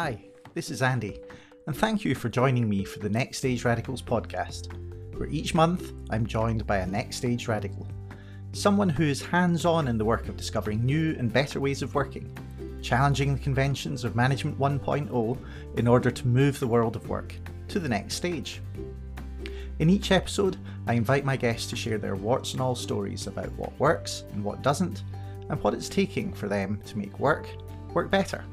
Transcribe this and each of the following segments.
Hi, this is Andy, and thank you for joining me for the Next Stage Radicals podcast, where each month I'm joined by a Next Stage Radical, someone who is hands on in the work of discovering new and better ways of working, challenging the conventions of Management 1.0 in order to move the world of work to the next stage. In each episode, I invite my guests to share their warts and all stories about what works and what doesn't, and what it's taking for them to make work work better.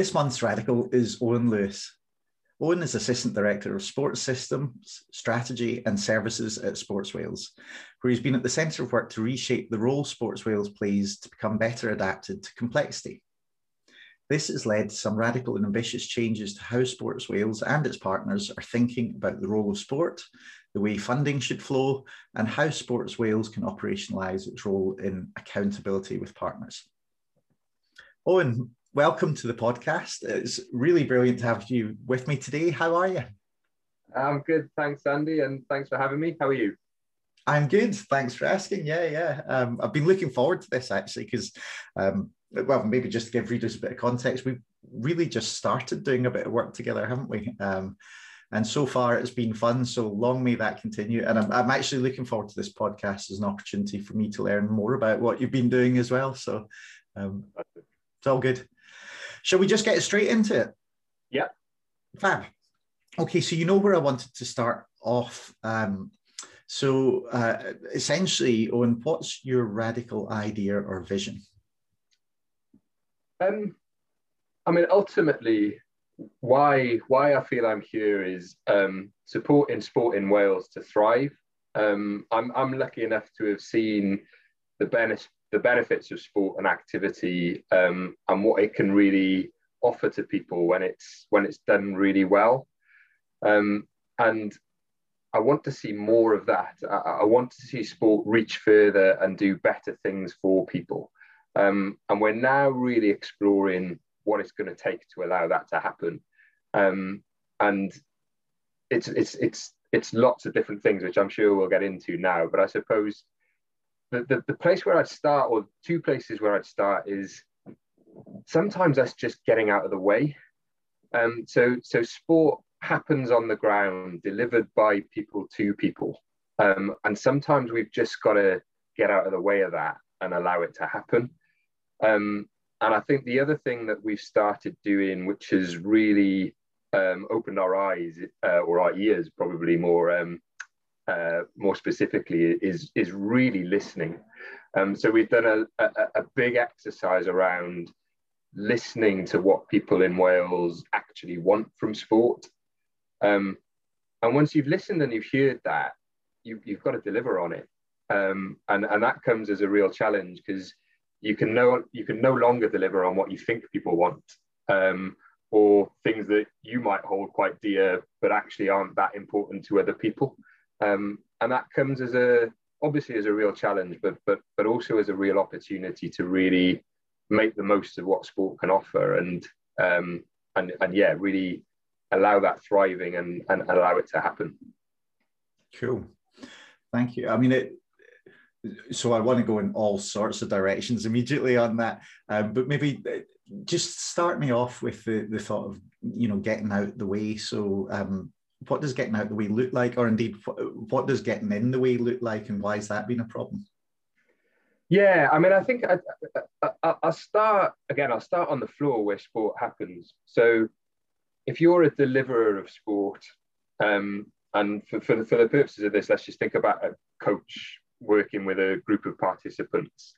This month's radical is Owen Lewis. Owen is Assistant Director of Sports Systems, Strategy and Services at Sports Wales, where he's been at the centre of work to reshape the role Sports Wales plays to become better adapted to complexity. This has led to some radical and ambitious changes to how Sports Wales and its partners are thinking about the role of sport, the way funding should flow, and how Sports Wales can operationalise its role in accountability with partners. Owen, welcome to the podcast. It's really brilliant to have you with me today. How are you? I'm good. Thanks, Andy, and thanks for having me. How are you? I'm good. Thanks for asking. Yeah, yeah. Um, I've been looking forward to this actually because, um, well, maybe just to give readers a bit of context, we've really just started doing a bit of work together, haven't we? Um, and so far it's been fun. So long may that continue. And I'm, I'm actually looking forward to this podcast as an opportunity for me to learn more about what you've been doing as well. So um, it's all good. Shall we just get straight into it? Yeah. Fab. Okay, so you know where I wanted to start off. Um, so uh, essentially, Owen, what's your radical idea or vision? Um, I mean, ultimately, why why I feel I'm here is um, supporting sport in Wales to thrive. Um, I'm I'm lucky enough to have seen the benefit the benefits of sport and activity um, and what it can really offer to people when it's when it's done really well. Um, and I want to see more of that. I, I, want to see sport reach further and do better things for people. Um, and we're now really exploring what it's going to take to allow that to happen. Um, and it's it's it's it's lots of different things, which I'm sure we'll get into now. But I suppose the, the, the place where I'd start, or two places where I'd start, is sometimes that's just getting out of the way. Um, so, so sport happens on the ground, delivered by people to people. Um, and sometimes we've just got to get out of the way of that and allow it to happen. Um, and I think the other thing that we've started doing, which has really um, opened our eyes uh, or our ears, probably more, um, uh, more specifically is is really listening. Um, so we've done a, a, a, big exercise around listening to what people in Wales actually want from sport. Um, and once you've listened and you've heard that, you, you've got to deliver on it. Um, and, and that comes as a real challenge because you can no you can no longer deliver on what you think people want um, or things that you might hold quite dear but actually aren't that important to other people um, and that comes as a obviously as a real challenge, but but but also as a real opportunity to really make the most of what sport can offer, and um, and and yeah, really allow that thriving and and allow it to happen. Cool, thank you. I mean it. So I want to go in all sorts of directions immediately on that, um, but maybe uh, just start me off with the, the thought of you know getting out the way. So um, what does getting out the way look like, or indeed, what does getting in the way look like, and why has that been a problem? Yeah, I mean, I think I, I, I'll start again. I'll start on the floor where sport happens. So, if you're a deliverer of sport, um, and for, for, the, for the purposes of this, let's just think about a coach working with a group of participants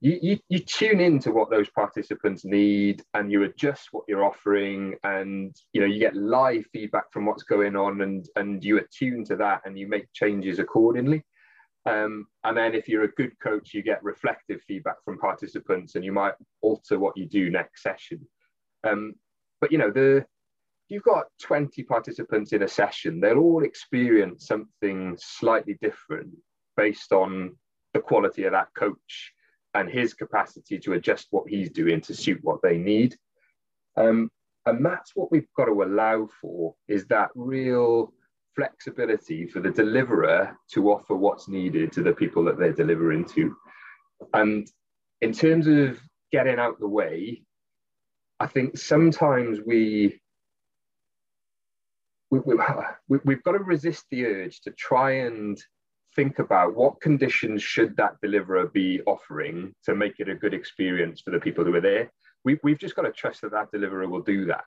you, you, you tune into what those participants need and you adjust what you're offering and you know you get live feedback from what's going on and and you attune to that and you make changes accordingly. Um, and then if you're a good coach you get reflective feedback from participants and you might alter what you do next session. Um, but you know the you've got 20 participants in a session they'll all experience something slightly different based on the quality of that coach and his capacity to adjust what he's doing to suit what they need. Um, and that's what we've got to allow for is that real flexibility for the deliverer to offer what's needed to the people that they're delivering to. And in terms of getting out the way, I think sometimes we, we, we, we've got to resist the urge to try and think about what conditions should that deliverer be offering to make it a good experience for the people who are there. We, we've just got to trust that that deliverer will do that.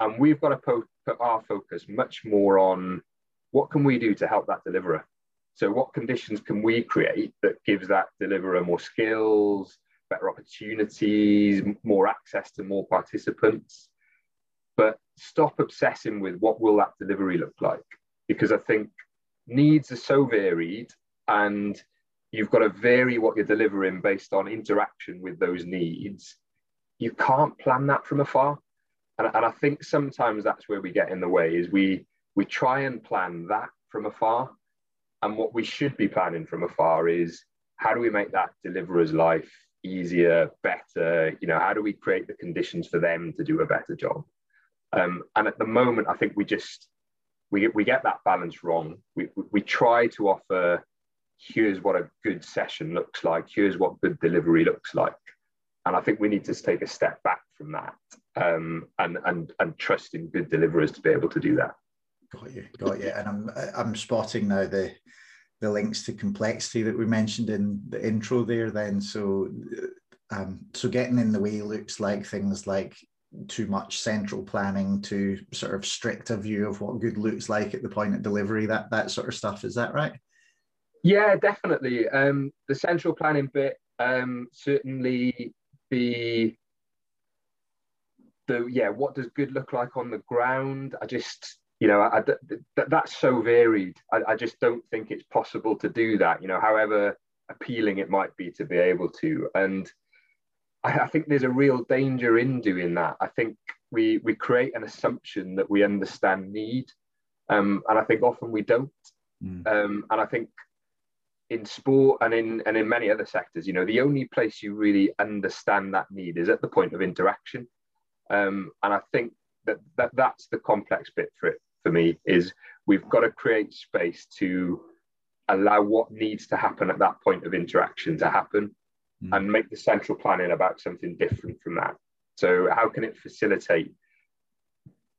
And we've got to put our focus much more on what can we do to help that deliverer? So what conditions can we create that gives that deliverer more skills, better opportunities, more access to more participants? But stop obsessing with what will that delivery look like? Because I think needs are so varied and you've got to vary what you're delivering based on interaction with those needs. You can't plan that from afar. And, and I think sometimes that's where we get in the way is we we try and plan that from afar and what we should be planning from afar is how do we make that deliverer's life easier, better? You know, how do we create the conditions for them to do a better job? Um, and at the moment, I think we just we, we get that balance wrong. We, we try to offer here's what a good session looks like, here's what good delivery looks like. And I think we need to take a step back from that um, and, and, and trust in good deliverers to be able to do that. Got you, got you. And I'm I'm spotting now the the links to complexity that we mentioned in the intro there. Then, so um, so getting in the way looks like things like too much central planning, to sort of stricter view of what good looks like at the point of delivery. That that sort of stuff. Is that right? Yeah, definitely. Um, the central planning bit um, certainly the the yeah. What does good look like on the ground? I just you know, I, I, that's so varied. I, I, just don't think it's possible to do that. You know, however appealing it might be to be able to, and I, I think there's a real danger in doing that. I think we we create an assumption that we understand need, um, and I think often we don't. Mm. Um, and I think in sport and in and in many other sectors, you know, the only place you really understand that need is at the point of interaction. Um, and I think that, that that's the complex bit for it for me is we've got to create space to allow what needs to happen at that point of interaction to happen mm. and make the central planning about something different from that. So, how can it facilitate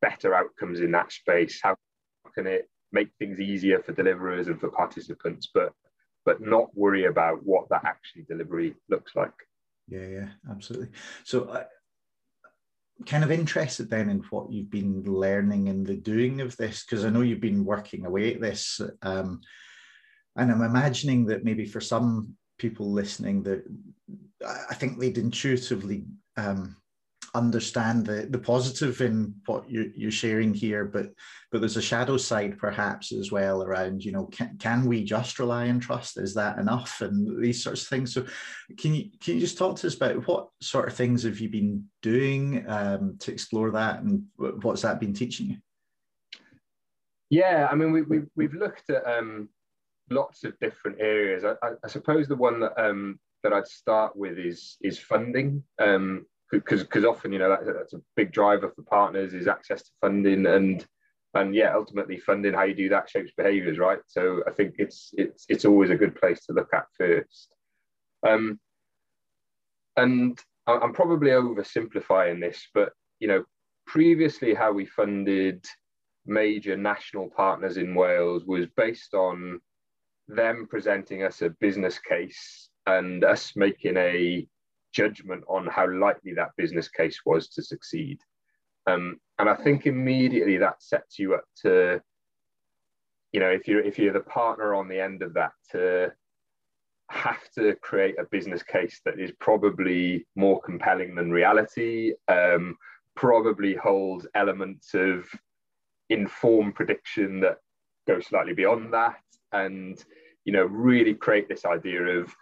better outcomes in that space? How can it make things easier for deliverers and for participants, but but not worry about what that actually delivery looks like? Yeah, yeah, absolutely. So, uh, kind of interested then in what you've been learning in the doing of this because I know you've been working away at this, um, and I'm imagining that maybe for some people listening that I think they'd intuitively um, understand the, the positive in what you're, you're sharing here, but but there's a shadow side perhaps as well around, you know, can, can we just rely on trust? Is that enough? And these sorts of things. So can you can you just talk to us about what sort of things have you been doing um, to explore that and what's that been teaching you? Yeah, I mean, we, we, we've looked at um, lots of different areas. I, I, I suppose the one that um, that I'd start with is is funding. Um, because because often you know that, that's a big driver for partners is access to funding and and yeah ultimately funding how you do that shapes behaviors right so i think it's it's it's always a good place to look at first um and i'm probably oversimplifying this but you know previously how we funded major national partners in wales was based on them presenting us a business case and us making a judgment on how likely that business case was to succeed. Um, and I think immediately that sets you up to, you know, if you're if you're the partner on the end of that, to have to create a business case that is probably more compelling than reality, um, probably holds elements of informed prediction that go slightly beyond that, and you know, really create this idea of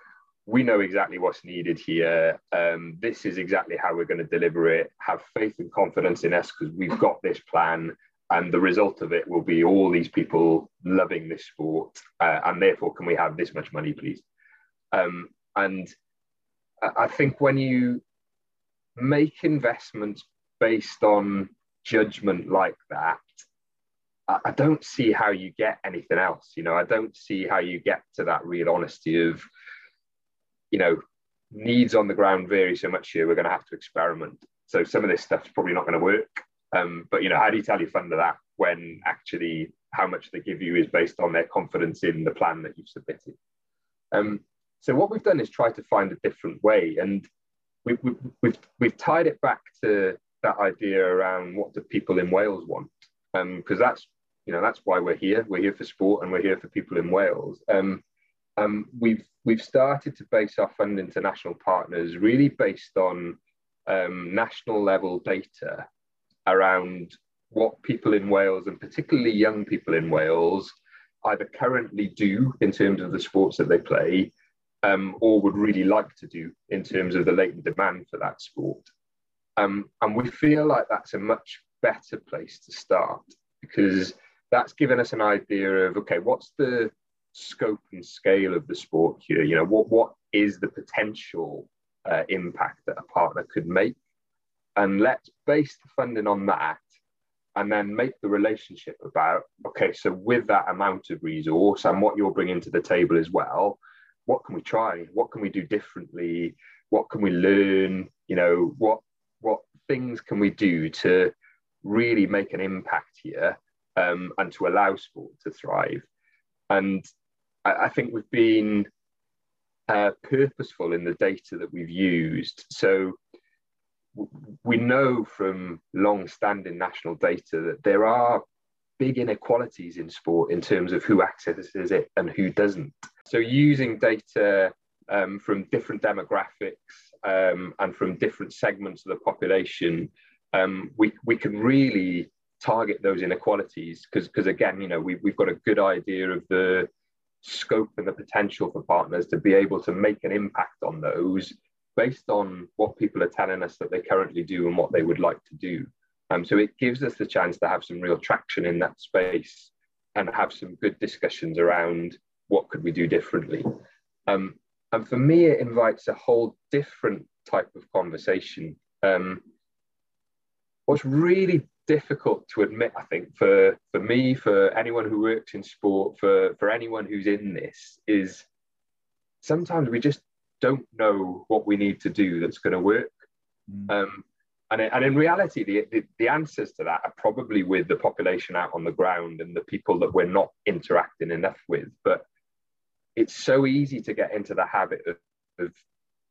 we know exactly what's needed here. Um, this is exactly how we're going to deliver it. Have faith and confidence in us because we've got this plan. And the result of it will be all these people loving this sport. Uh, and therefore, can we have this much money, please? Um, and I think when you make investments based on judgment like that, I don't see how you get anything else. You know, I don't see how you get to that real honesty of you know, needs on the ground vary so much here, we're going to have to experiment. So some of this stuff's probably not going to work. Um, but you know, how do you tell your funder that when actually how much they give you is based on their confidence in the plan that you've submitted? Um, so what we've done is try to find a different way, and we, we, we've we've tied it back to that idea around what do people in Wales want, because um, that's you know that's why we're here. We're here for sport, and we're here for people in Wales. Um, um, we've we've started to base our fund international partners really based on um, national level data around what people in Wales and particularly young people in Wales either currently do in terms of the sports that they play um, or would really like to do in terms of the latent demand for that sport. Um, and we feel like that's a much better place to start because that's given us an idea of okay, what's the scope and scale of the sport here? You know, what what is the potential uh, impact that a partner could make? And let's base the funding on that and then make the relationship about okay, so with that amount of resource and what you're bringing to the table as well, what can we try? What can we do differently? What can we learn? You know, what what things can we do to really make an impact here um, and to allow sport to thrive? And I, I think we've been uh, purposeful in the data that we've used. So we know from long-standing national data that there are big inequalities in sport in terms of who accesses it and who doesn't. So using data um, from different demographics um, and from different segments of the population, um, we, we can really target those inequalities because because again, you know, we, we've got a good idea of the scope and the potential for partners to be able to make an impact on those based on what people are telling us that they currently do and what they would like to do. Um, so it gives us the chance to have some real traction in that space and have some good discussions around what could we do differently. Um, and for me, it invites a whole different type of conversation. Um, what's really difficult to admit, I think, for, for me, for anyone who works in sport, for, for anyone who's in this, is sometimes we just don't know what we need to do that's going to work. Mm. Um, and, and in reality, the, the, the, answers to that are probably with the population out on the ground and the people that we're not interacting enough with. But it's so easy to get into the habit of, of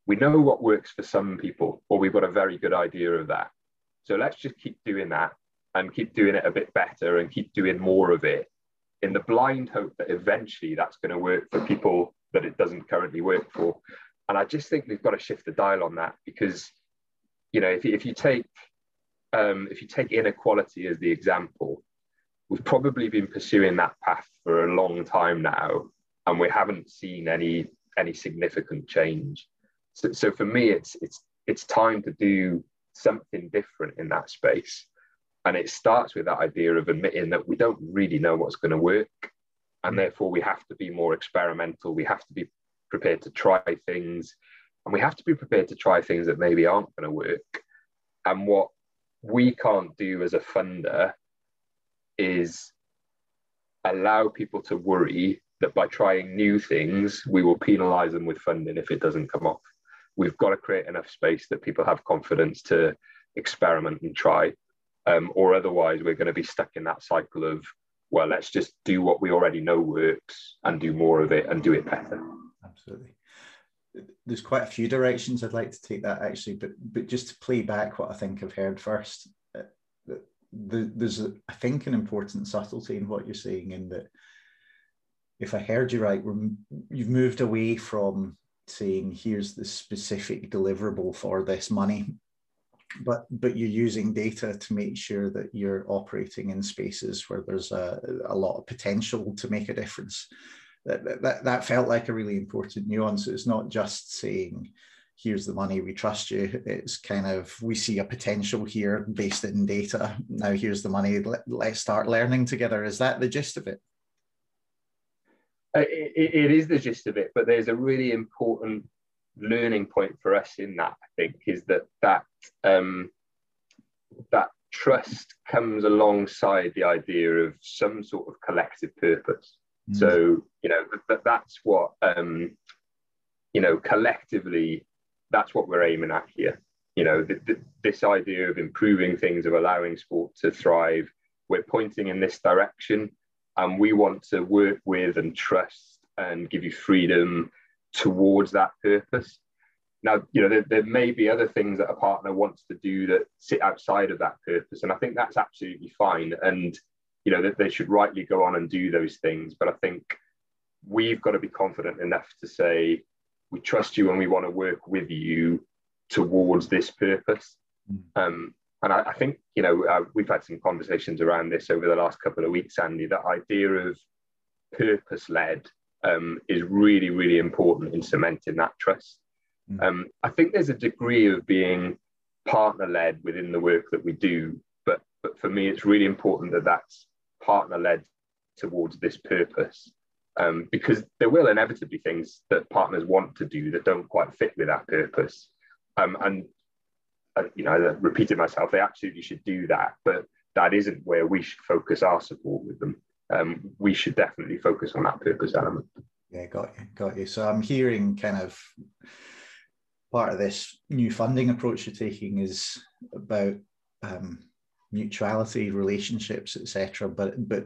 we know what works for some people, or we've got a very good idea of that. So let's just keep doing that and keep doing it a bit better and keep doing more of it in the blind hope that eventually that's going to work for people that it doesn't currently work for. And I just think we've got to shift the dial on that because, you know, if, if you take um, if you take inequality as the example, we've probably been pursuing that path for a long time now, and we haven't seen any any significant change. So, so for me, it's it's it's time to do something different in that space. And it starts with that idea of admitting that we don't really know what's going to work. And mm. therefore, we have to be more experimental. We have to be prepared to try things and we have to be prepared to try things that maybe aren't going to work and what we can't do as a funder is allow people to worry that by trying new things we will penalize them with funding if it doesn't come off we've got to create enough space that people have confidence to experiment and try um, or otherwise we're going to be stuck in that cycle of well let's just do what we already know works and do more of it and do it better absolutely. There's quite a few directions I'd like to take that actually, but but just to play back what I think I've heard first, uh, the, there's a, I think an important subtlety in what you're saying in that if I heard you right, you've moved away from saying here's the specific deliverable for this money but but you're using data to make sure that you're operating in spaces where there's a, a lot of potential to make a difference that, that, that felt like a really important nuance. It's not just saying, here's the money, we trust you. It's kind of, we see a potential here based in data. Now here's the money, let, let's start learning together. Is that the gist of it? Uh, it, it is the gist of it, but there's a really important learning point for us in that, I think, is that that, um, that trust comes alongside the idea of some sort of collective purpose. Mm. So you know that, that's what um, you know collectively that's what we're aiming at here. You know, th- th- this idea of improving things, of allowing sport to thrive, we're pointing in this direction, and we want to work with and trust and give you freedom towards that purpose. Now, you know, there, there, may be other things that a partner wants to do that sit outside of that purpose. And I think that's absolutely fine. And, you know, that they should rightly go on and do those things. But I think we've got to be confident enough to say, we trust you and we want to work with you towards this purpose. Mm. Um, and I, I, think, you know, uh, we've had some conversations around this over the last couple of weeks, Andy, that idea of purpose led um, is really, really important in cementing that trust. Mm. Um, I think there's a degree of being partner led within the work that we do, but but for me, it's really important that that's partner led towards this purpose. Um, because there will inevitably things that partners want to do that don't quite fit with that purpose. Um, and uh, you know, I repeated myself, they absolutely should do that, but that isn't where we should focus our support with them. Um, we should definitely focus on that purpose element. Yeah, got you, got you. So I'm hearing kind of part of this new funding approach you're taking is about um, mutuality, relationships, etc. But but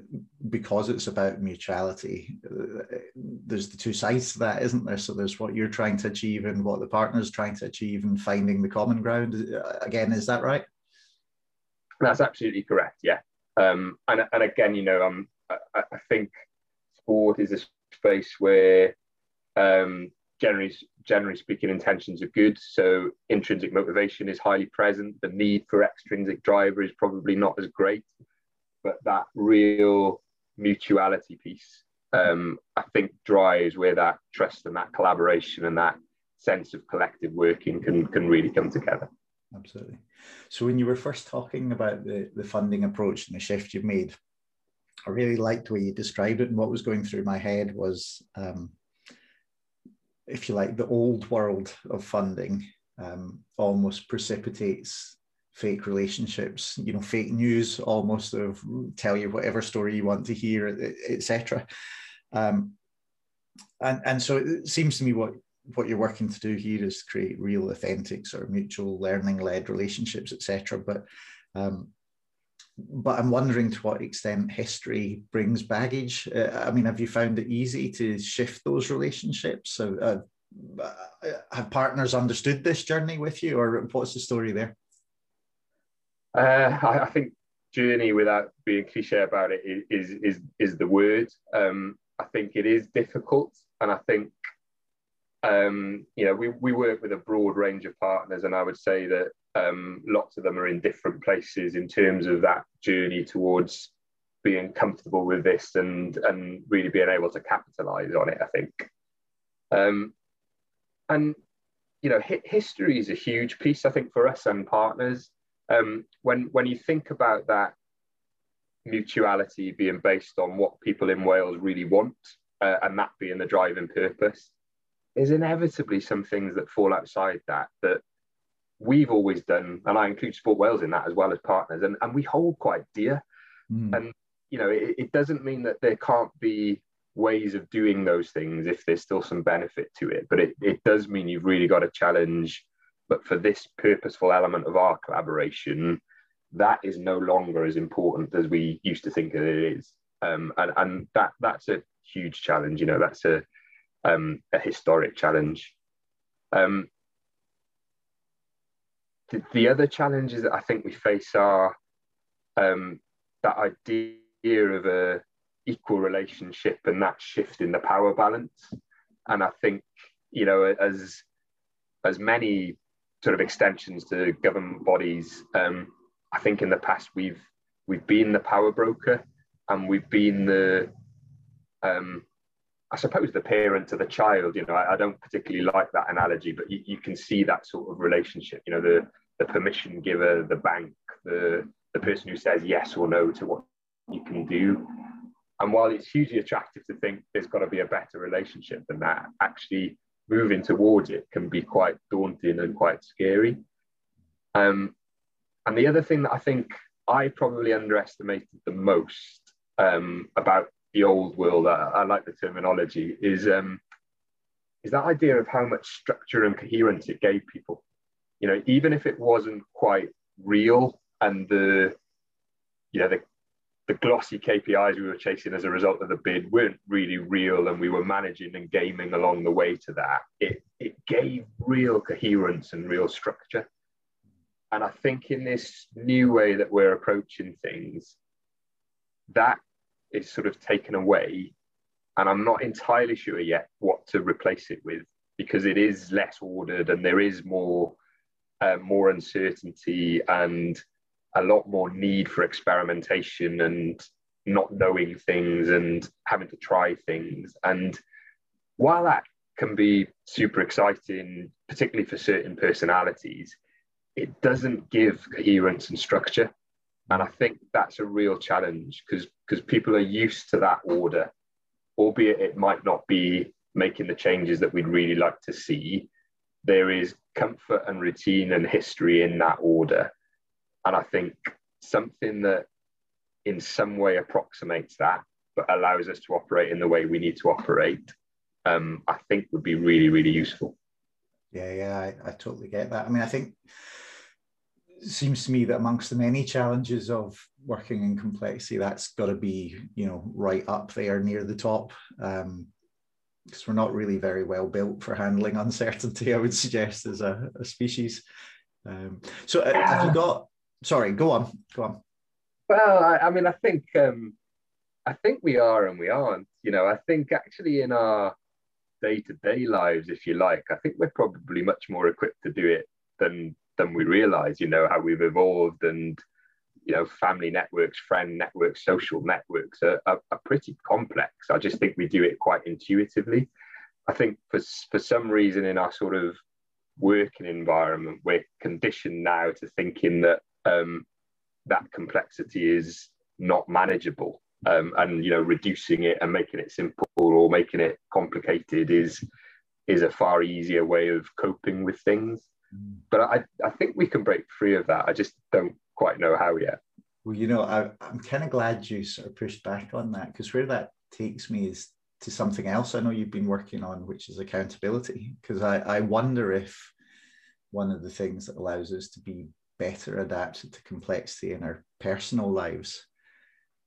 because it's about mutuality, uh, there's the two sides to that, isn't there? So there's what you're trying to achieve and what the partner's trying to achieve, and finding the common ground. Uh, again, is that right? That's absolutely correct. Yeah. Um, and and again, you know, um, I, I think sport is a space where um, generally generally speaking intentions are good. So intrinsic motivation is highly present. The need for extrinsic driver is probably not as great but that real mutuality piece um, i think drives where that trust and that collaboration and that sense of collective working can can really come together. Absolutely. So when you were first talking about the the funding approach and the shift you've made i really liked the way you described it and what was going through my head was um, if you like, the old world of funding um, almost precipitates fake relationships, you know, fake news almost of tell you whatever story you want to hear, etc. Um, and and so it seems to me what what you're working to do here is create real, authentic, sort of mutual learning-led relationships, etc. But um, but I'm wondering to what extent history brings baggage. Uh, I mean, have you found it easy to shift those relationships? So, uh, uh, have partners understood this journey with you, or what's the story there? Uh, I, I, think journey, without being cliche about it, is is is the word. Um, I think it is difficult, and I think um, you know we we work with a broad range of partners, and I would say that um, lots of them are in different places in terms of that journey towards being comfortable with this and and really being able to capitalize on it. I think, um, and you know, hi- history is a huge piece. I think for us and partners, um, when when you think about that mutuality being based on what people in Wales really want, uh, and that being the driving purpose, is inevitably some things that fall outside that that we've always done, and I include Sport Wales in that as well as partners, and, and we hold quite dear. Mm. And you know, it, it doesn't mean that there can't be ways of doing those things if there's still some benefit to it, but it, it does mean you've really got to challenge. But for this purposeful element of our collaboration, that is no longer as important as we used to think that it is. Um, and, and that that's a huge challenge. You know, that's a um, a historic challenge. Um, the, the other challenges that I think we face are um, that idea of a equal relationship and that shift in the power balance. And I think, you know, as as many sort of extensions to government bodies, um, I think in the past we've we've been the power broker and we've been the um, I suppose the parent to the child, you know, I, I don't particularly like that analogy, but you, you, can see that sort of relationship, you know, the, the permission giver, the bank, the, the person who says yes or no to what you can do. And while it's hugely attractive to think there's got to be a better relationship than that, actually moving towards it can be quite daunting and quite scary. Um, and the other thing that I think I probably underestimated the most um, about the old world, I, I like the terminology, is um, is that idea of how much structure and coherence it gave people. You know, even if it wasn't quite real and the, you know, the, the glossy KPIs we were chasing as a result of the bid weren't really real and we were managing and gaming along the way to that, it, it gave real coherence and real structure. And I think in this new way that we're approaching things, that is sort of taken away. And I'm not entirely sure yet what to replace it with because it is less ordered and there is more uh, more uncertainty and a lot more need for experimentation and not knowing things and having to try things. And while that can be super exciting, particularly for certain personalities, it doesn't give coherence and structure. And I think that's a real challenge because because people are used to that order, albeit it might not be making the changes that we'd really like to see. There is comfort and routine and history in that order. And I think something that in some way approximates that, but allows us to operate in the way we need to operate, um, I think would be really, really useful. Yeah, yeah, I, I totally get that. I mean, I think seems to me that amongst the many challenges of working in complexity, that's got to be you know right up there near the top. Um, because we're not really very well built for handling uncertainty, I would suggest, as a, a species. Um, so, uh, have you got? Sorry, go on, go on. Well, I, I mean, I think um, I think we are and we aren't. You know, I think actually in our day-to-day lives, if you like, I think we're probably much more equipped to do it than than we realize, you know, how we've evolved and, you know, family networks, friend networks, social networks are, are, are pretty complex. I just think we do it quite intuitively. I think for, for some reason in our sort of working environment, we're conditioned now to thinking that um, that complexity is not manageable. Um, and you know, reducing it and making it simple or making it complicated is is a far easier way of coping with things. But I, I think we can break free of that. I just don't quite know how yet. Well, you know, I, I'm kind of glad you sort of pushed back on that because where that takes me is to something else I know you've been working on, which is accountability. Because I, I wonder if one of the things that allows us to be better adapted to complexity in our personal lives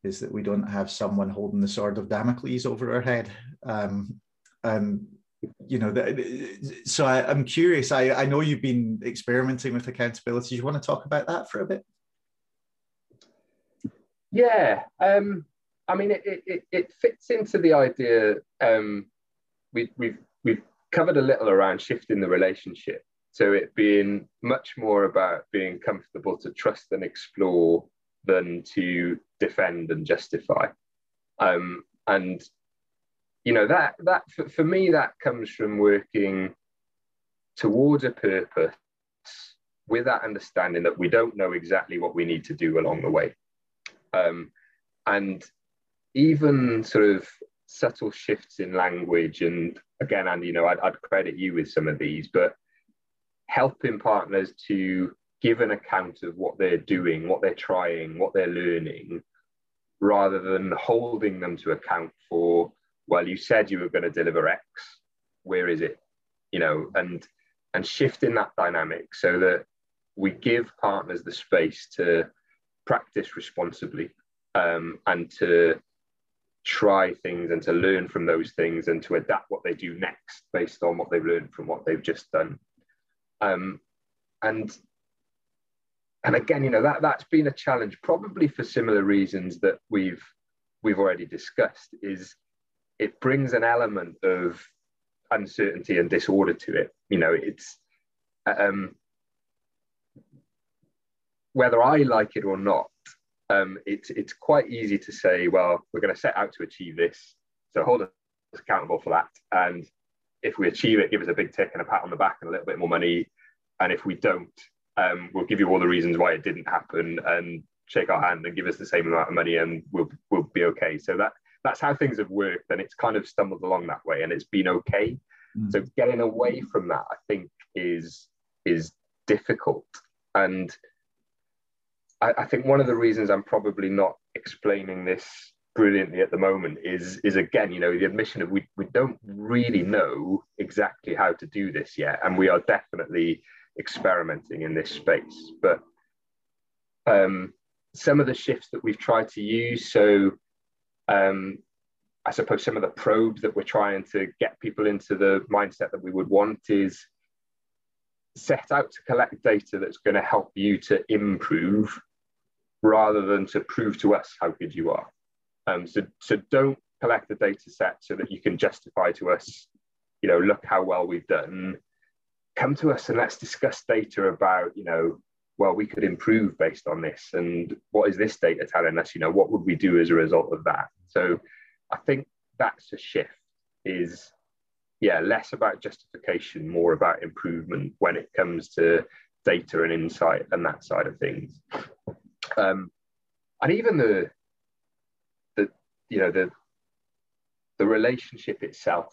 is that we don't have someone holding the sword of Damocles over our head. Um, and you know, so I, am curious. I, I know you've been experimenting with accountability. You want to talk about that for a bit? Yeah, um, I mean, it, it, it fits into the idea. Um, we, we've we've covered a little around shifting the relationship, so it being much more about being comfortable to trust and explore than to defend and justify. Um, and you know that that for, for me that comes from working towards a purpose with that understanding that we don't know exactly what we need to do along the way. Um, and even sort of subtle shifts in language and again and you know I'd, I'd credit you with some of these but helping partners to give an account of what they're doing what they're trying what they're learning rather than holding them to account for well, you said you were going to deliver X. Where is it? You know, and and shifting that dynamic so that we give partners the space to practice responsibly um, and to try things and to learn from those things and to adapt what they do next based on what they've learned from what they've just done. Um, and and again, you know that that's been a challenge, probably for similar reasons that we've we've already discussed. Is it brings an element of uncertainty and disorder to it. You know, it's um, whether I like it or not. Um, it's it's quite easy to say, well, we're going to set out to achieve this, so hold us accountable for that. And if we achieve it, give us a big tick and a pat on the back and a little bit more money. And if we don't, um, we'll give you all the reasons why it didn't happen and shake our hand and give us the same amount of money and we'll we'll be okay. So that that's how things have worked and it's kind of stumbled along that way and it's been okay mm. so getting away from that i think is is difficult and I, I, think one of the reasons i'm probably not explaining this brilliantly at the moment is is again you know the admission of we, we don't really know exactly how to do this yet, and we are definitely experimenting in this space. But um, some of the shifts that we've tried to use, so um, I suppose some of the probes that we're trying to get people into the mindset that we would want is set out to collect data that's going to help you to improve rather than to prove to us how good you are. Um, so, so don't collect the data set so that you can justify to us, you know, look how well we've done. Come to us and let's discuss data about, you know, well, we could improve based on this. And what is this data telling us? You know, what would we do as a result of that? So I think that's a shift is yeah, less about justification, more about improvement when it comes to data and insight and that side of things. Um, and even the the you know the the relationship itself.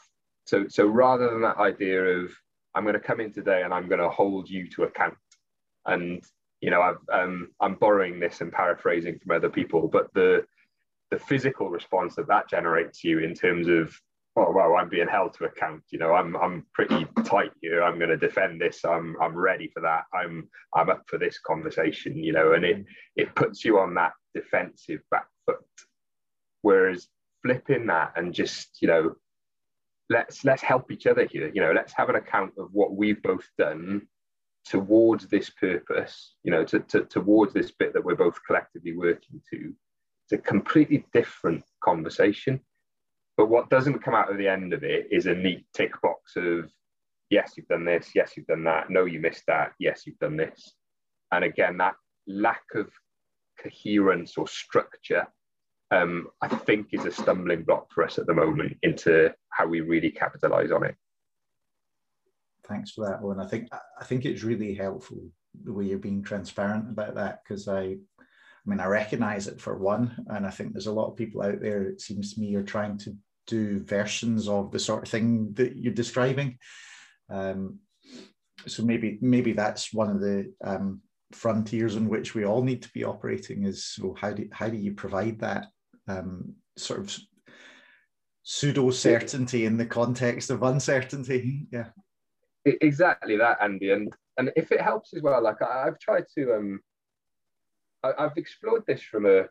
So so rather than that idea of I'm going to come in today and I'm going to hold you to account, and you know I've, um, I'm borrowing this and paraphrasing from other people, but the the physical response that that generates you in terms of oh well i'm being held to account you know i'm i'm pretty tight here. I'm going to defend this. I'm i'm ready for that. I'm i'm up for this conversation you know and it it puts you on that defensive back foot. Whereas flipping that and just you know let's let's help each other here. You know let's have an account of what we've both done towards this purpose you know to, to towards this bit that we're both collectively working to it's a completely different conversation but what doesn't come out of the end of it is a neat tick box of, yes, you've done this, yes, you've done that, no, you missed that, yes, you've done this. And again, that lack of coherence or structure, um, I think, is a stumbling block for us at the moment into how we really capitalize on it. Thanks for that, Owen. I think I think it's really helpful the way you're being transparent about that because I I mean, I recognize it for one, and I think there's a lot of people out there, it seems to me, you're trying to do versions of the sort of thing that you're describing. Um, so maybe maybe that's one of the um, frontiers in which we all need to be operating. Is so how do how do you provide that um, sort of pseudo certainty in the context of uncertainty? Yeah, exactly that, Andy. And and if it helps as well, like I've tried to um I, have explored this from a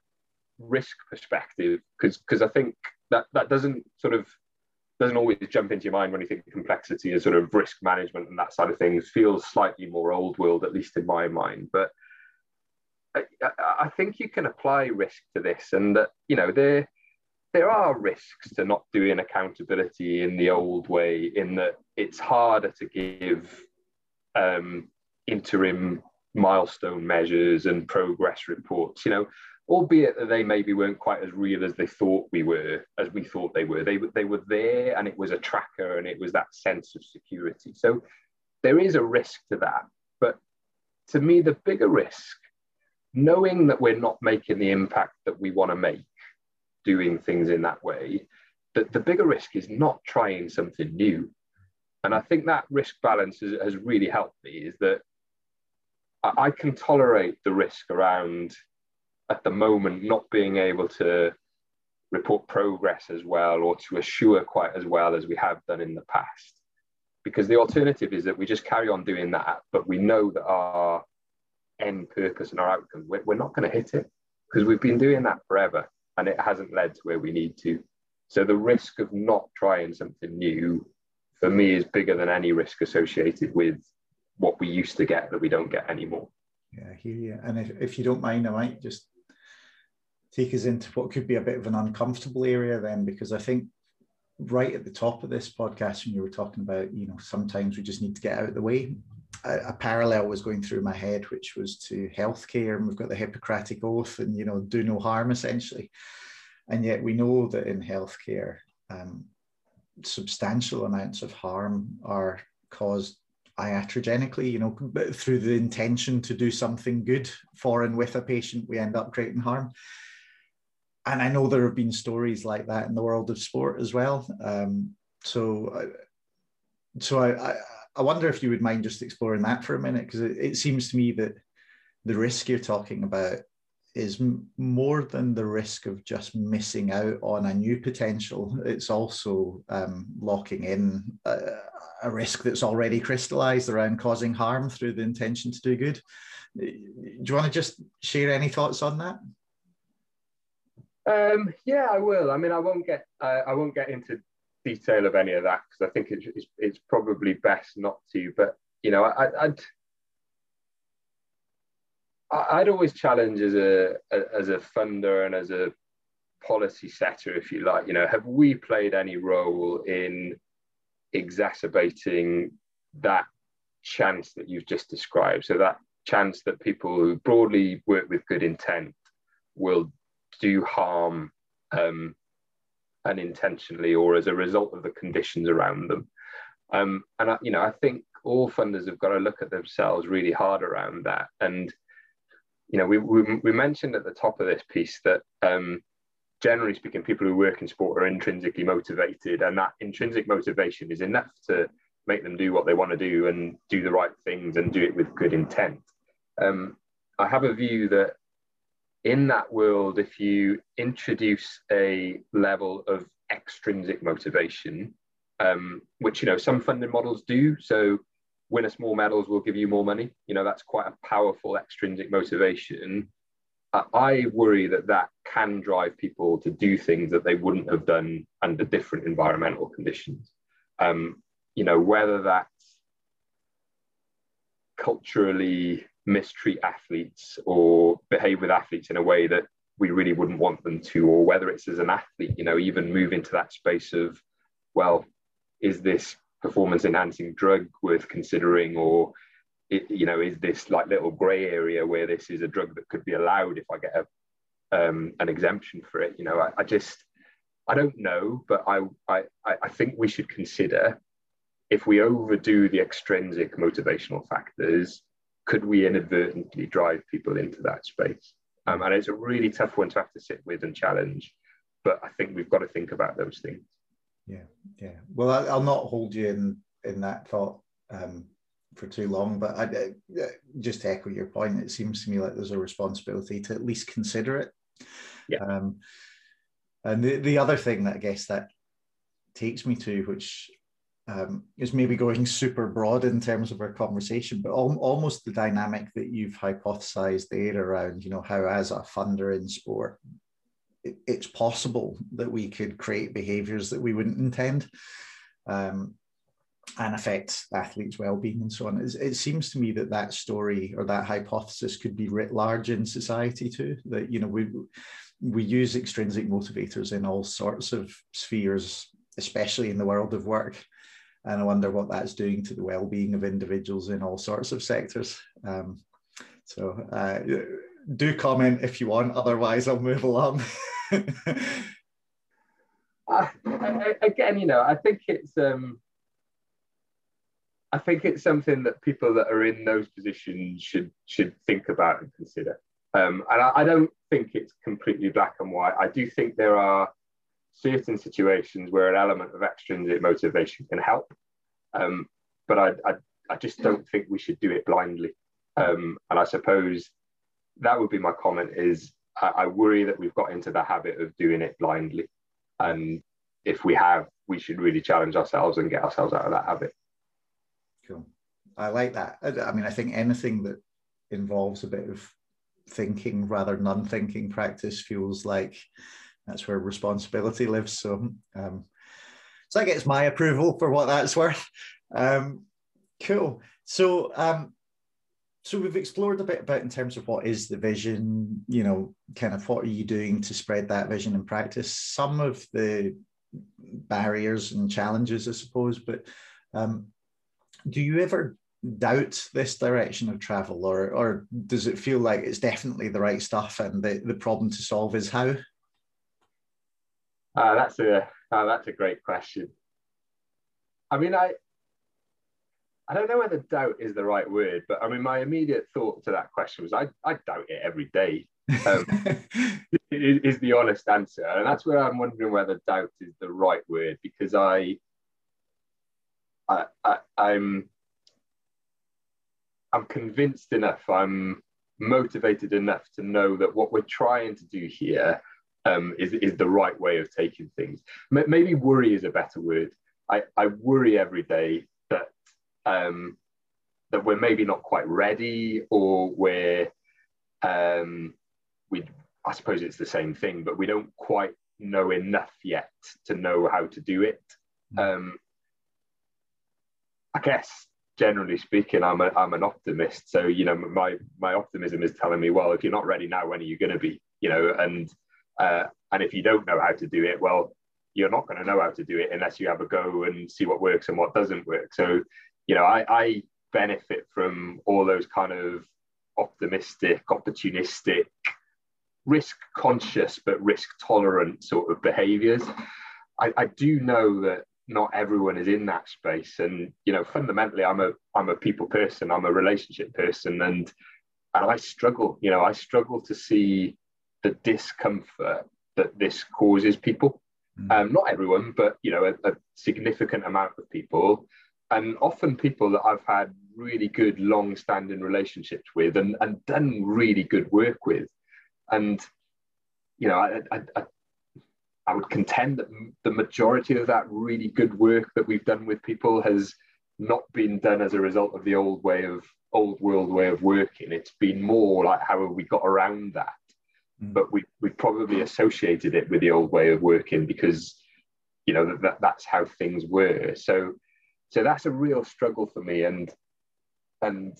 risk perspective because because I think that that doesn't sort of doesn't always jump into your mind when you think complexity and sort of risk management and that side of things feels slightly more old world, at least in my mind. But I, I think you can apply risk to this, and that you know there there are risks to not doing accountability in the old way, in that it's harder to give um, interim milestone measures and progress reports. You know, albeit that they maybe weren't quite as real as they thought we were, as we thought they were. They, they were there and it was a tracker and it was that sense of security. So there is a risk to that. But to me, the bigger risk, knowing that we're not making the impact that we want to make doing things in that way, that the bigger risk is not trying something new. And I think that risk balance has, has really helped me is that I can tolerate the risk around at the moment not being able to report progress as well or to assure quite as well as we have done in the past. Because the alternative is that we just carry on doing that, but we know that our end purpose and our outcome, we're, we're not going to hit it because we've been doing that forever and it hasn't led to where we need to. So the risk of not trying something new for me is bigger than any risk associated with what we used to get that we don't get anymore. Yeah, I hear you. And if, if you don't mind, I might just take us into what could be a bit of an uncomfortable area then, because I think right at the top of this podcast, when you were talking about, you know, sometimes we just need to get out of the way. A, a parallel was going through my head, which was to healthcare, and we've got the Hippocratic Oath, and you know, do no harm essentially. And yet we know that in healthcare, um, substantial amounts of harm are caused iatrogenically, you know, through the intention to do something good for and with a patient, we end up creating harm. And I know there have been stories like that in the world of sport as well. Um, so, so I, I, I, wonder if you would mind just exploring that for a minute, because it, it seems to me that the risk you're talking about is more than the risk of just missing out on a new potential. It's also um, locking in a, a, risk that's already crystallized around causing harm through the intention to do good. Do you want to just share any thoughts on that? Um, yeah, I will. I mean, I won't get I won't get into detail of any of that because I think it's, it's, it's probably best not to. But you know, I, I'd I'd always challenge as a as a funder and as a policy setter, if you like. You know, have we played any role in exacerbating that chance that you've just described? So that chance that people who broadly work with good intent will do harm um, unintentionally or as a result of the conditions around them. Um, and I, you know, I think all funders have got to look at themselves really hard around that. And you know, we, we, we mentioned at the top of this piece that um, generally speaking, people who work in sport are intrinsically motivated, and that intrinsic motivation is enough to make them do what they want to do and do the right things and do it with good intent. Um, I have a view that in that world, if you introduce a level of extrinsic motivation, um, which you know some funding models do, so win a small medals will give you more money. You know that's quite a powerful extrinsic motivation. I worry that that can drive people to do things that they wouldn't have done under different environmental conditions. Um, you know whether that's culturally mistreat athletes or behave with athletes in a way that we really wouldn't want them to, or whether it's as an athlete, you know, even move into that space of, well, is this performance enhancing drug worth considering, or it, you know, is this like little grey area where this is a drug that could be allowed if I get a um, an exemption for it? You know, I, I just I don't know, but I, I I think we should consider if we overdo the extrinsic motivational factors could we inadvertently drive people into that space? Um, and it's a really tough one to have to sit with and challenge. But I think we've got to think about those things. Yeah, yeah. Well, I, will not hold you in in that thought um, for too long. But I, uh, just to echo your point, it seems to me like there's a responsibility to at least consider it. Yeah. Um, and the, the other thing that I guess that takes me to, which um, is maybe going super broad in terms of our conversation, but al- almost the dynamic that you've hypothesized there around, you know, how as a funder in sport, it, it's possible that we could create behaviors that we wouldn't intend um, and affect athletes' well-being and so on. It, it seems to me that that story or that hypothesis could be writ large in society too. That you know we we use extrinsic motivators in all sorts of spheres, especially in the world of work and I wonder what that's doing to the well-being of individuals in all sorts of sectors. Um, so uh, do comment if you want, otherwise I'll move along. uh, again, you know, I think it's um, I think it's something that people that are in those positions should should think about and consider. Um, and I, I don't think it's completely black and white. I do think there are certain situations where an element of extrinsic motivation can help. Um, but I, I, I, just don't think we should do it blindly. Um, and I suppose that would be my comment is I, I, worry that we've got into the habit of doing it blindly. And if we have, we should really challenge ourselves and get ourselves out of that habit. Cool. I like that. I mean, I think anything that involves a bit of thinking rather than unthinking practice feels like that's where responsibility lives. So, um, so that gets my approval for what that's worth. Um, cool. So, um, so we've explored a bit about in terms of what is the vision, you know, kind of what are you doing to spread that vision in practice. Some of the barriers and challenges, I suppose, but um, do you ever doubt this direction of travel, or or does it feel like it's definitely the right stuff and the, the problem to solve is how? Uh, that's a uh, that's a great question. I mean, I I don't know whether doubt is the right word, but I mean, my immediate thought to that question was I, I doubt it every day. Um, is the honest answer, and that's where I'm wondering whether doubt is the right word because I, I, I I'm I'm convinced enough. I'm motivated enough to know that what we're trying to do here um, is, is the right way of taking things. Maybe worry is a better word. I, I worry every day that um, that we're maybe not quite ready or we're um, we I suppose it's the same thing, but we don't quite know enough yet to know how to do it. Hmm. Um, I guess generally speaking, I'm a, I'm an optimist. So you know, my my optimism is telling me, well, if you're not ready now, when are you going to be? You know, and uh, and if you don't know how to do it, well, you're not going to know how to do it unless you have a go and see what works and what doesn't work. So, you know, I, I benefit from all those kind of optimistic, opportunistic, risk conscious but risk tolerant sort of behaviors. I, I do know that not everyone is in that space and you know fundamentally i'm a i'm a people person i'm a relationship person and and i struggle you know i struggle to see the discomfort that this causes people mm. um, not everyone but you know a, a, significant amount of people and often people that i've had really good long standing relationships with and, and done really good work with and you know I, I, I I would contend that the majority of that really good work that we've done with people has not been done as a result of the old way of old world way of working. It's been more like how have we got around that? But we we probably associated it with the old way of working because you know that that's how things were. So so that's a real struggle for me. And and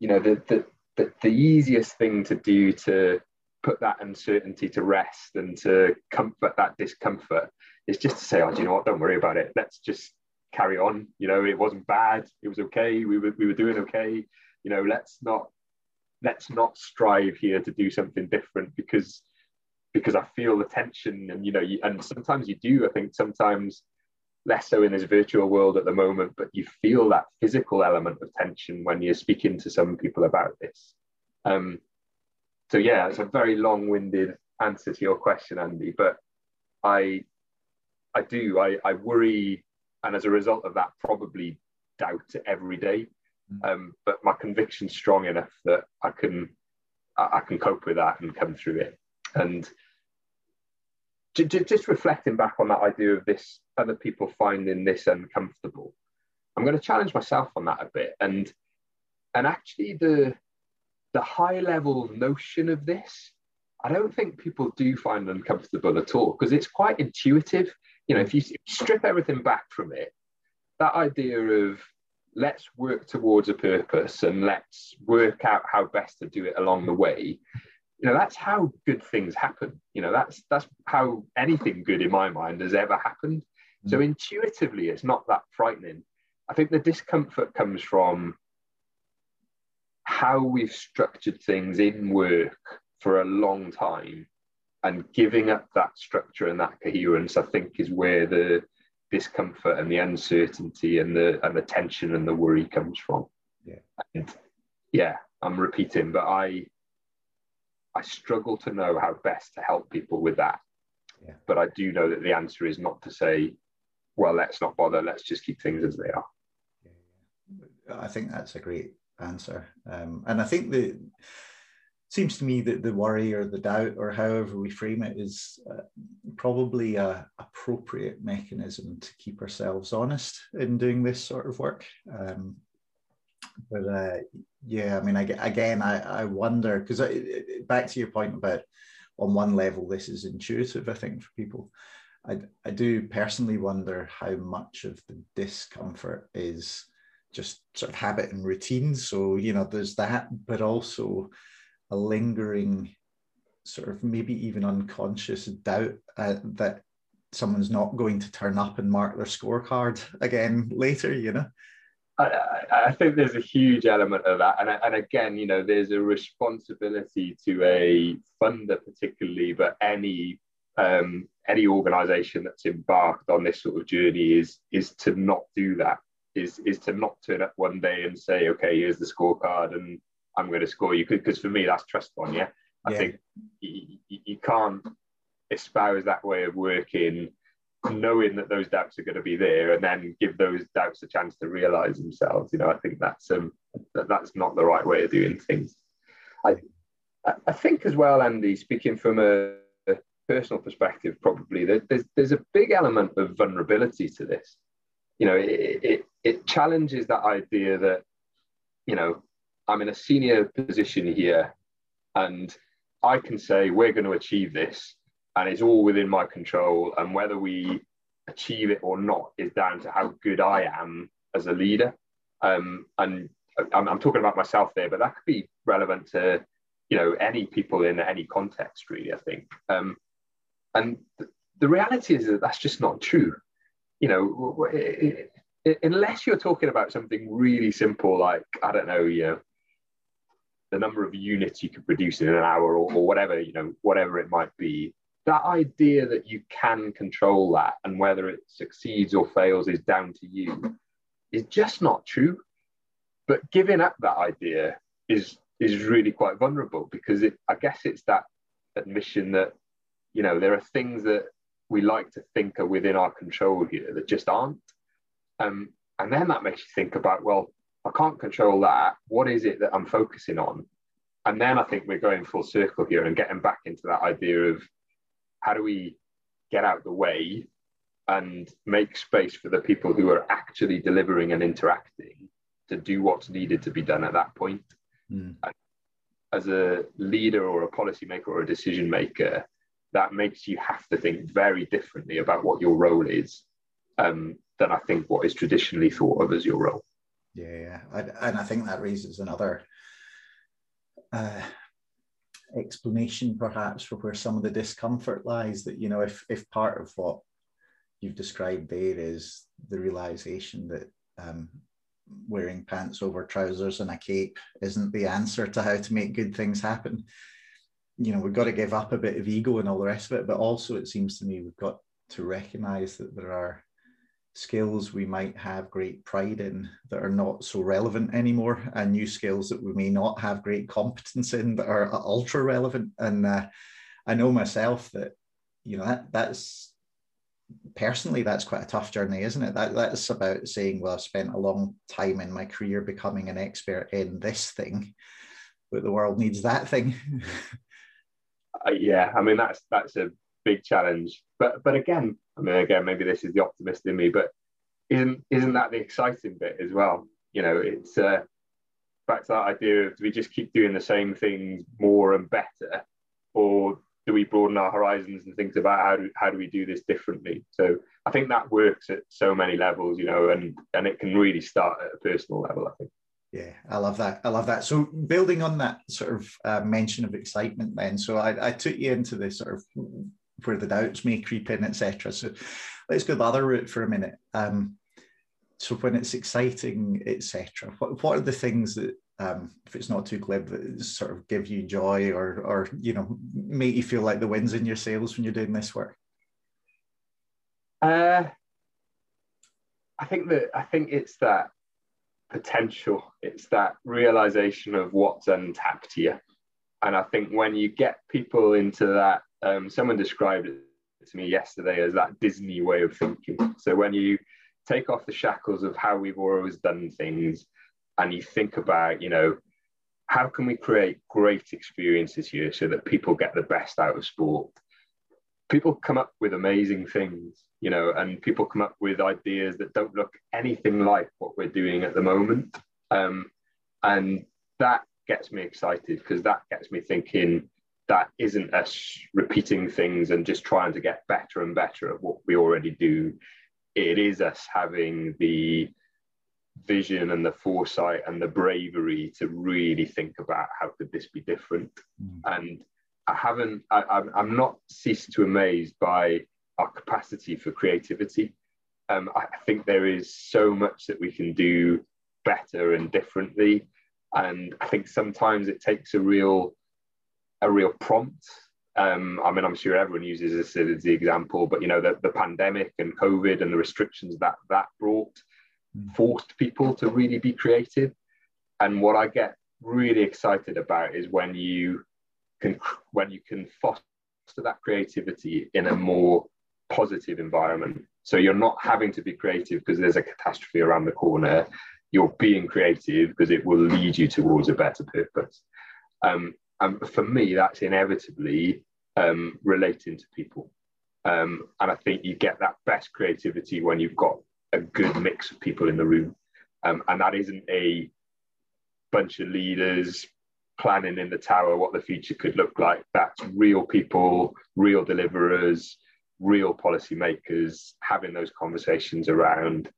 you know the the the, the easiest thing to do to put that uncertainty to rest and to comfort that discomfort is just to say, oh, do you know what? Don't worry about it. Let's just carry on. You know, it wasn't bad. It was okay. We were we were doing okay. You know, let's not let's not strive here to do something different because because I feel the tension and you know you, and sometimes you do. I think sometimes less so in this virtual world at the moment, but you feel that physical element of tension when you're speaking to some people about this. Um, so yeah, it's a very long-winded answer to your question, Andy. But I, I do. I, I worry, and as a result of that, probably doubt every day. Mm. Um, but my conviction's strong enough that I can, I, I can cope with that and come through it. And just reflecting back on that idea of this, other people finding this uncomfortable. I'm going to challenge myself on that a bit, and and actually the the high level notion of this, I don't think people do find uncomfortable at all because it's quite intuitive. You know, if you strip everything back from it, that idea of let's work towards a purpose and let's work out how best to do it along the way. You know that's how good things happen. You know that's that's how anything good in my mind has ever happened. So mm. intuitively it's not that frightening. I think the discomfort comes from how we've structured things in work for a long time and giving up that structure and that coherence, I think, is where the discomfort and the uncertainty and the and the tension and the worry comes from. Yeah. And yeah, I'm repeating, but I I struggle to know how best to help people with that. Yeah. But I do know that the answer is not to say, well, let's not bother, let's just keep things as they are. Yeah. I think that's a great answer. Um, and I think the seems to me that the worry or the doubt or however we frame it is uh, probably a appropriate mechanism to keep ourselves honest in doing this sort of work. Um, but uh, yeah, I mean, I, again, I, I wonder because back to your point about on one level this is intuitive. I think for people, I, I do personally wonder how much of the discomfort is just sort of habit and routine. So, you know, there's that, but also a lingering sort of maybe even unconscious doubt uh, that someone's not going to turn up and mark their scorecard again later, you know? I, I, think there's a huge element of that. And, and again, you know, there's a responsibility to a funder, particularly, but any um, any organization that's embarked on this sort of journey is is to not do that is is to not turn up one day and say, okay, here's the scorecard and I'm going to score you. Because for me, that's trust fund. Yeah, I yeah. think you, you can't espouse that way of working, knowing that those doubts are going to be there, and then give those doubts a chance to realize themselves. You know, I think that's um that, that's not the right way of doing things. I, I think as well, Andy, speaking from a, a personal perspective, probably that there's there's a big element of vulnerability to this. You know, it, it it challenges that idea that you know I'm in a senior position here, and I can say we're going to achieve this, and it's all within my control, and whether we achieve it or not is down to how good I am as a leader. Um, and I'm, I'm talking about myself there, but that could be relevant to you know any people in any context really i think um, and th- the reality is that that's just not true you know it, it, unless you're talking about something really simple like i don't know you know the number of units you could produce in an hour or, or whatever you know whatever it might be that idea that you can control that and whether it succeeds or fails is down to you is just not true but giving up that idea is is really quite vulnerable because it, I guess it's that admission that you know there are things that we like to think are within our control here that just aren't. Um, and then that makes you think about well, I can't control that. What is it that I'm focusing on? And then I think we're going full circle here and getting back into that idea of how do we get out the way and make space for the people who are actually delivering and interacting to do what's needed to be done at that point. Mm. As a leader or a policymaker or a decision maker, that makes you have to think very differently about what your role is um, than I think what is traditionally thought of as your role. Yeah, and I think that raises another uh, explanation, perhaps, for where some of the discomfort lies. That you know, if if part of what you've described there is the realization that um, wearing pants over trousers and a cape isn't the answer to how to make good things happen. You know, we've got to give up a bit of ego and all the rest of it, but also it seems to me we've got to recognize that there are skills we might have great pride in that are not so relevant anymore, and new skills that we may not have great competence in that are ultra relevant. And uh, I know myself that you know that that's personally that's quite a tough journey isn't it? That that's about saying well i've spent a long time in my career becoming an expert in this thing but the world needs that thing. Uh, yeah i mean that's that's a big challenge. But but again i mean again maybe this is the optimist in me but isn't isn't that the exciting bit as well you know it's uh back to that idea of do we just keep doing the same things more and better or do we broaden our horizons and think about how do how do we do this differently? So I think that works at so many levels, you know, and and it can really start at a personal level. I think. Yeah, I love that. I love that. So building on that sort of uh, mention of excitement, then, so I, I took you into the sort of where the doubts may creep in, etc. So let's go the other route for a minute. Um, so when it's exciting, etc., what, what are the things that um, if it's not too glib, that sort of give you joy or, or you know, make you feel like the wind's in your sails when you're doing this work? Uh, I think that I think it's that potential. It's that realization of what's untapped here, and I think when you get people into that, um, someone described it to me yesterday as that Disney way of thinking. So when you take off the shackles of how we've always done things and you think about, you know, how can we create great experiences here so that people get the best out of sport? People come up with amazing things, you know, and people come up with ideas that don't look anything like what we're doing at the moment. Um, and that gets me excited because that gets me thinking that isn't us repeating things and just trying to get better and better at what we already do. It is us having the vision and the foresight and the bravery to really think about how could this be different mm. and i haven't I, i'm not ceased to amazed by our capacity for creativity um, i think there is so much that we can do better and differently and i think sometimes it takes a real a real prompt um, I mean, I'm sure everyone uses this as the example, but you know, the, the pandemic and COVID and the restrictions that that brought, forced people to really be creative. And what I get really excited about is when you can when you can foster that creativity in a more positive environment. So you're not having to be creative because there's a catastrophe around the corner. You're being creative because it will lead you towards a better purpose. Um, and for me, that's inevitably um, relating to people. Um, and I think you get that best creativity when you've got a good mix of people in the room. Um, and that isn't a bunch of leaders planning in the tower what the future could look like. That's real people, real deliverers, real policymakers having those conversations around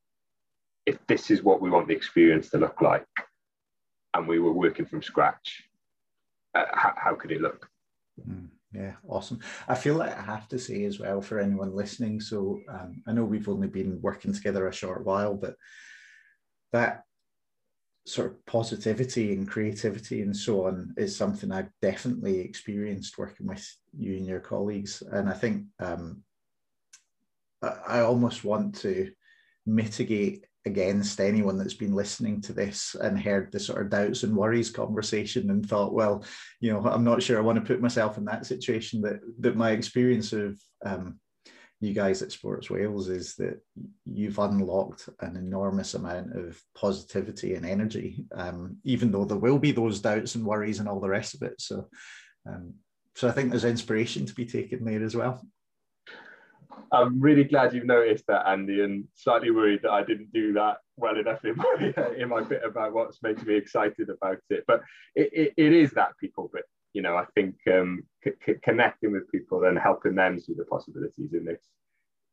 if this is what we want the experience to look like and we were working from scratch, uh, how, how, could it look? Mm, yeah, awesome. I feel like I have to say as well for anyone listening. So um, I know we've only been working together a short while, but that sort of positivity and creativity and so on is something I've definitely experienced working with you and your colleagues. And I think um, I almost want to mitigate against anyone that's been listening to this and heard the sort of doubts and worries conversation and thought, well, you know, I'm not sure I want to put myself in that situation. That that my experience of um, you guys at Sports Wales is that you've unlocked an enormous amount of positivity and energy, um, even though there will be those doubts and worries and all the rest of it. So, um, so I think there's inspiration to be taken there as well. I'm really glad you've noticed that, Andy, and slightly worried that I didn't do that well enough in my in my bit about what's making me excited about it. But it, it, it is that people bit you know, I think um, c- connecting with people and helping them see the possibilities in this,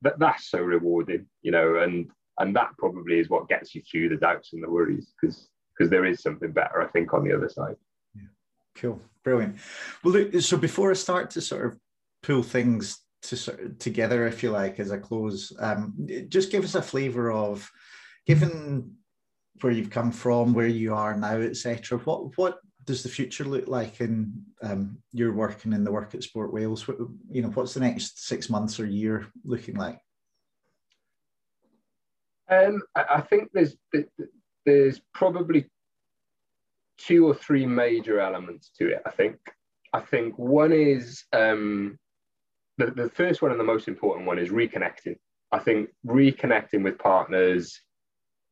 that, that's so rewarding, you know, and and that probably is what gets you through the doubts and the worries because because there is something better, I think, on the other side. Yeah. Cool, brilliant. Well, look, so before I start to sort of pull things to together, if you like, as I close, um, just give us a flavour of, given where you've come from, where you are now, etc. What what does the future look like in um, your work and in the work at Sport Wales? What, you know, what's the next six months or year looking like? Um, I think there's there's probably two or three major elements to it. I think I think one is um, the, the first one and the most important one is reconnecting. I think reconnecting with partners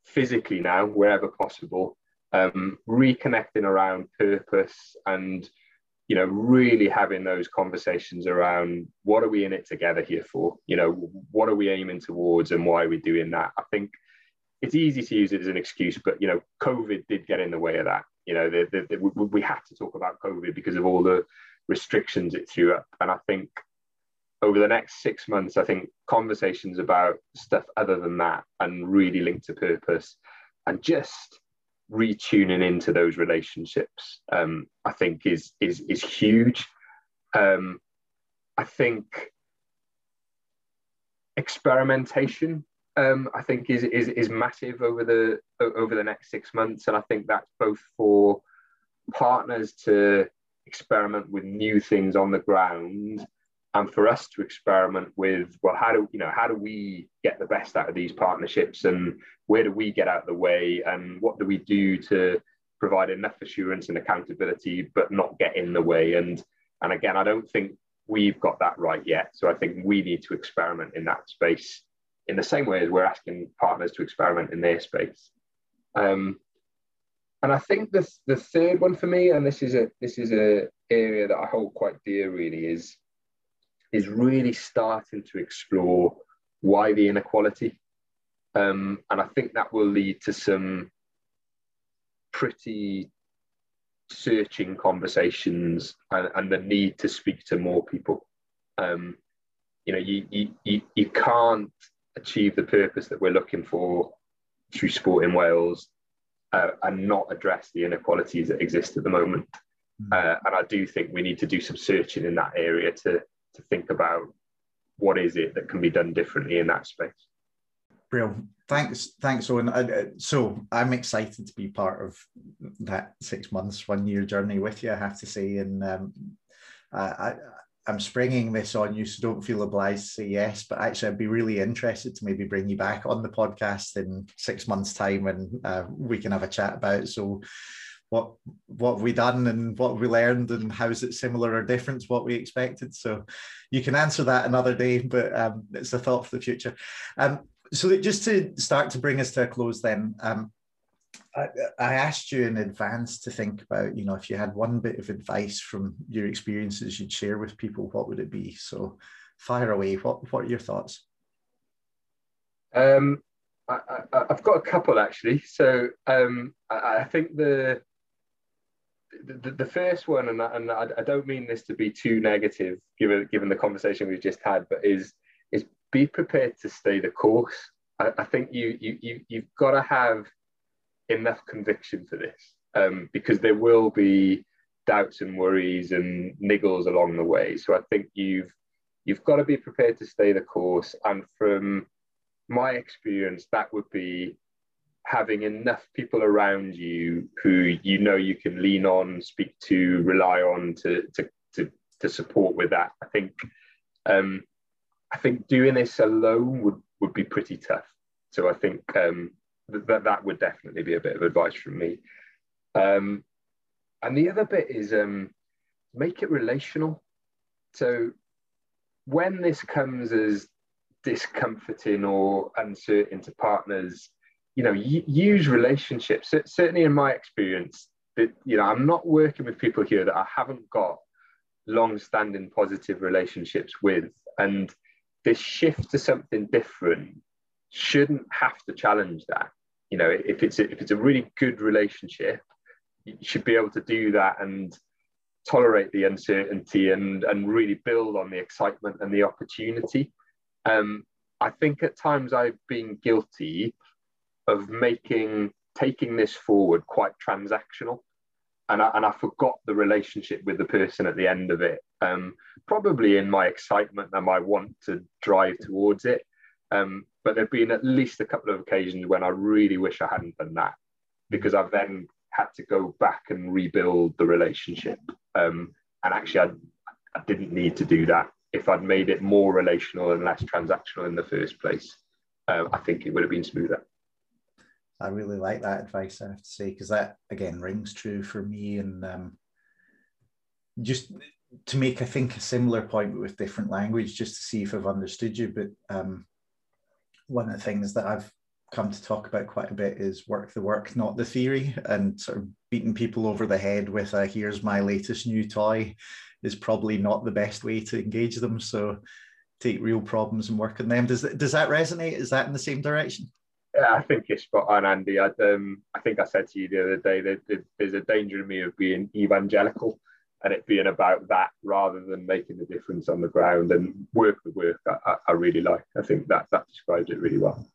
physically now, wherever possible, um, reconnecting around purpose and you know really having those conversations around what are we in it together here for? You know what are we aiming towards and why are we doing that? I think it's easy to use it as an excuse but you know covid did get in the way of that. You know the, the, the, we had to talk about covid because of all the restrictions it threw up. And i think over the next six months i think conversations about stuff other than that and really linked to purpose and just retuning into those relationships, um, I think is is is huge. Um, I think experimentation, um, I think is, is is massive over the over the next six months, and I think that's both for partners to experiment with new things on the ground and for us to experiment with well how do you know how do we get the best out of these partnerships and where do we get out of the way and what do we do to provide enough assurance and accountability but not get in the way? And and again i don't think we've got that right yet. So i think we need to experiment in that space in the same way as we're asking partners to experiment in their space. Um, and i think the, the third one for me and this is a this is a area that i hold quite dear really is is really starting to explore why the inequality. Um, and I think that will lead to some pretty searching conversations and, and the need to speak to more people. Um, you know, you, you, you can't achieve the purpose that we're looking for through sport in Wales uh, and not address the inequalities that exist at the moment. Mm. Uh, and I do think we need to do some searching in that area to to think about what is it that can be done differently in that space. Brilliant. Thanks, thanks, Owen. I, so I'm excited to be part of that six months, one year journey with you. I have to say, and um, I, I'm springing this on you, so don't feel obliged to say yes. But actually, I'd be really interested to maybe bring you back on the podcast in six months' time, and uh, we can have a chat about. It. So, what what have we done and what we learned and how is it similar or different to what we expected so you can answer that another day but um, it's a thought for the future um, so just to start to bring us to a close then um, I, I asked you in advance to think about, you know, if you had one bit of advice from your experiences you'd share with people, what would it be? So fire away. What What are your thoughts? Um, I, have got a couple actually. So um, I, I, think the, the the first one, and, I, and I, don't mean this to be too negative, given given the conversation we've just had, but is is be prepared to stay the course. I, I think you you you you've got to have enough conviction for this um, because there will be doubts and worries and niggles along the way. So I think you've you've got to be prepared to stay the course. And from my experience, that would be having enough people around you who you know you can lean on, speak to, rely on to to to, to support with that. I think um, I think doing this alone would would be pretty tough. So I think um, that that would definitely be a bit of advice from me. Um, and the other bit is um, make it relational. So when this comes as discomforting or uncertain to partners, you know, use relationships. Certainly, in my experience, that you know, I'm not working with people here that I haven't got long-standing positive relationships with, and this shift to something different shouldn't have to challenge that. You know if it's a, if it's a really good relationship you should be able to do that and tolerate the uncertainty and and really build on the excitement and the opportunity. Um, i think at times i've been guilty of making taking this forward quite transactional and I, and I forgot the relationship with the person at the end of it um, probably in my excitement and my want to drive towards it um, but there've been at least a couple of occasions when I really wish I hadn't done that because I've then had to go back and rebuild the relationship. Um, and actually, I, I didn't need to do that. If I'd made it more relational and less transactional in the first place, uh, I think it would have been smoother. I really like that advice, I have to say, because that again rings true for me. And um, just to make, I think, a similar point with different language, just to see if I've understood you. But um, one of the things that I've come to talk about quite a bit is work the work, not the theory, and sort of beating people over the head with a here's my latest new toy is probably not the best way to engage them. So take real problems and work on them. Does does that resonate? Is that in the same direction? I think you're spot on, Andy. I, um, I think I said to you the other day that there's a danger in me of being evangelical and it being about that rather than making the difference on the ground and work the work I, I really like. I think that that describes it really well.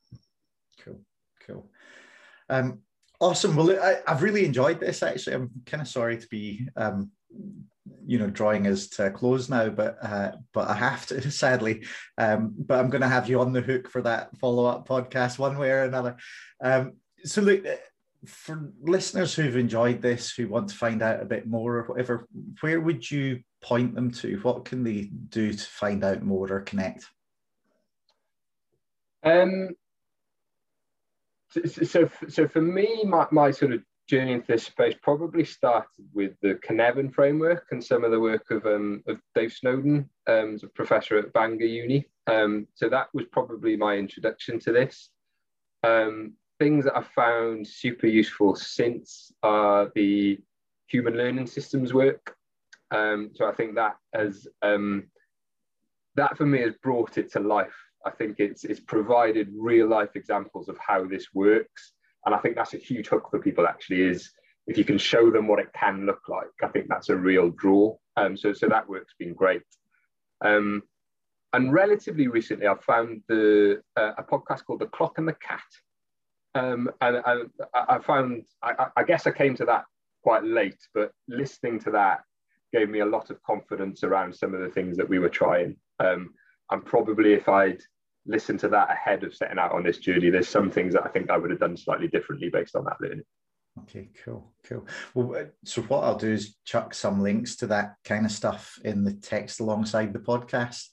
Cool, cool. Um, awesome. Well, I, have really enjoyed this. Actually, I'm kind of sorry to be, um, you know, drawing us to a close now, but uh, but I have to, sadly. Um, but I'm going to have you on the hook for that follow up podcast, one way or another. Um, so look for listeners who've enjoyed this, who want to find out a bit more or whatever, where would you point them to? What can they do to find out more or connect? Um, so, so, so for me, my, my sort of journey into this space probably started with the Cynefin framework and some of the work of, um, of Dave Snowden, um, a professor at Bangor Uni. Um, so that was probably my introduction to this. Um, things that I've found super useful since are the human learning systems work. Um, so I think that has um, that for me has brought it to life. I think it's it's provided real life examples of how this works, and I think that's a huge hook for people. Actually, is if you can show them what it can look like. I think that's a real draw. Um, so so that work's been great. Um, and relatively recently, I've found the uh, a podcast called The Clock and the Cat, um, and, and, I found, I, I, guess I came to that quite late, but listening to that gave me a lot of confidence around some of the things that we were trying. Um, and probably if I'd listened to that ahead of setting out on this journey, there's some things that I think I would have done slightly differently based on that learning. Okay, cool, cool. Well, uh, so what I'll do is chuck some links to that kind of stuff in the text alongside the podcast.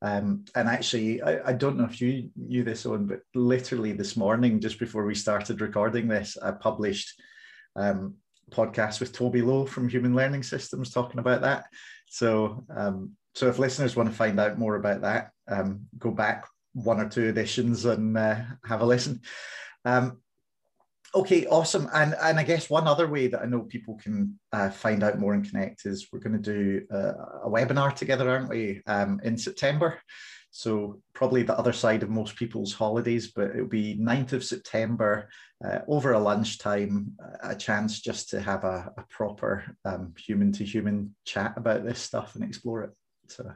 Um, and actually, I, I, don't know if you knew this one, but literally this morning, just before we started recording this, I published um, podcast with Toby Lowe from Human Learning Systems talking about that. So, um, so if listeners want to find out more about that, um, go back one or two editions and uh, have a listen. Um, Okay, awesome. And and I guess one other way that I know people can uh, find out more and connect is we're going to do a, a webinar together, aren't we, um, in September? So probably the other side of most people's holidays, but it'll be 9th of September uh, over a lunchtime, a chance just to have a, a proper human to human chat about this stuff and explore it. So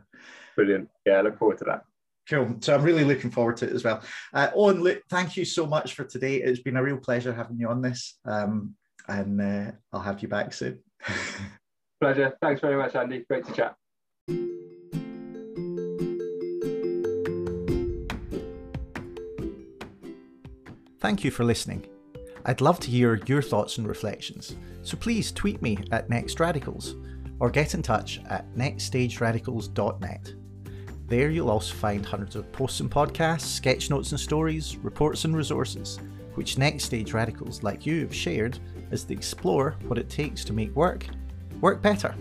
brilliant. Yeah, I look forward to that. Cool. So I'm really looking forward to it as well. Uh, Owen, look, thank you so much for today. It's been a real pleasure having you on this, um, and uh, I'll have you back soon. Pleasure. Thanks very much, Andy. Great to chat. Thank you for listening. I'd love to hear your thoughts and reflections, so please tweet me at NextRadicals or get in touch at nextstageradicals.net. There you'll also find hundreds of posts and podcasts, sketch notes and stories, reports and resources, which Next Stage radicals like you have shared as they explore what it takes to make work work better.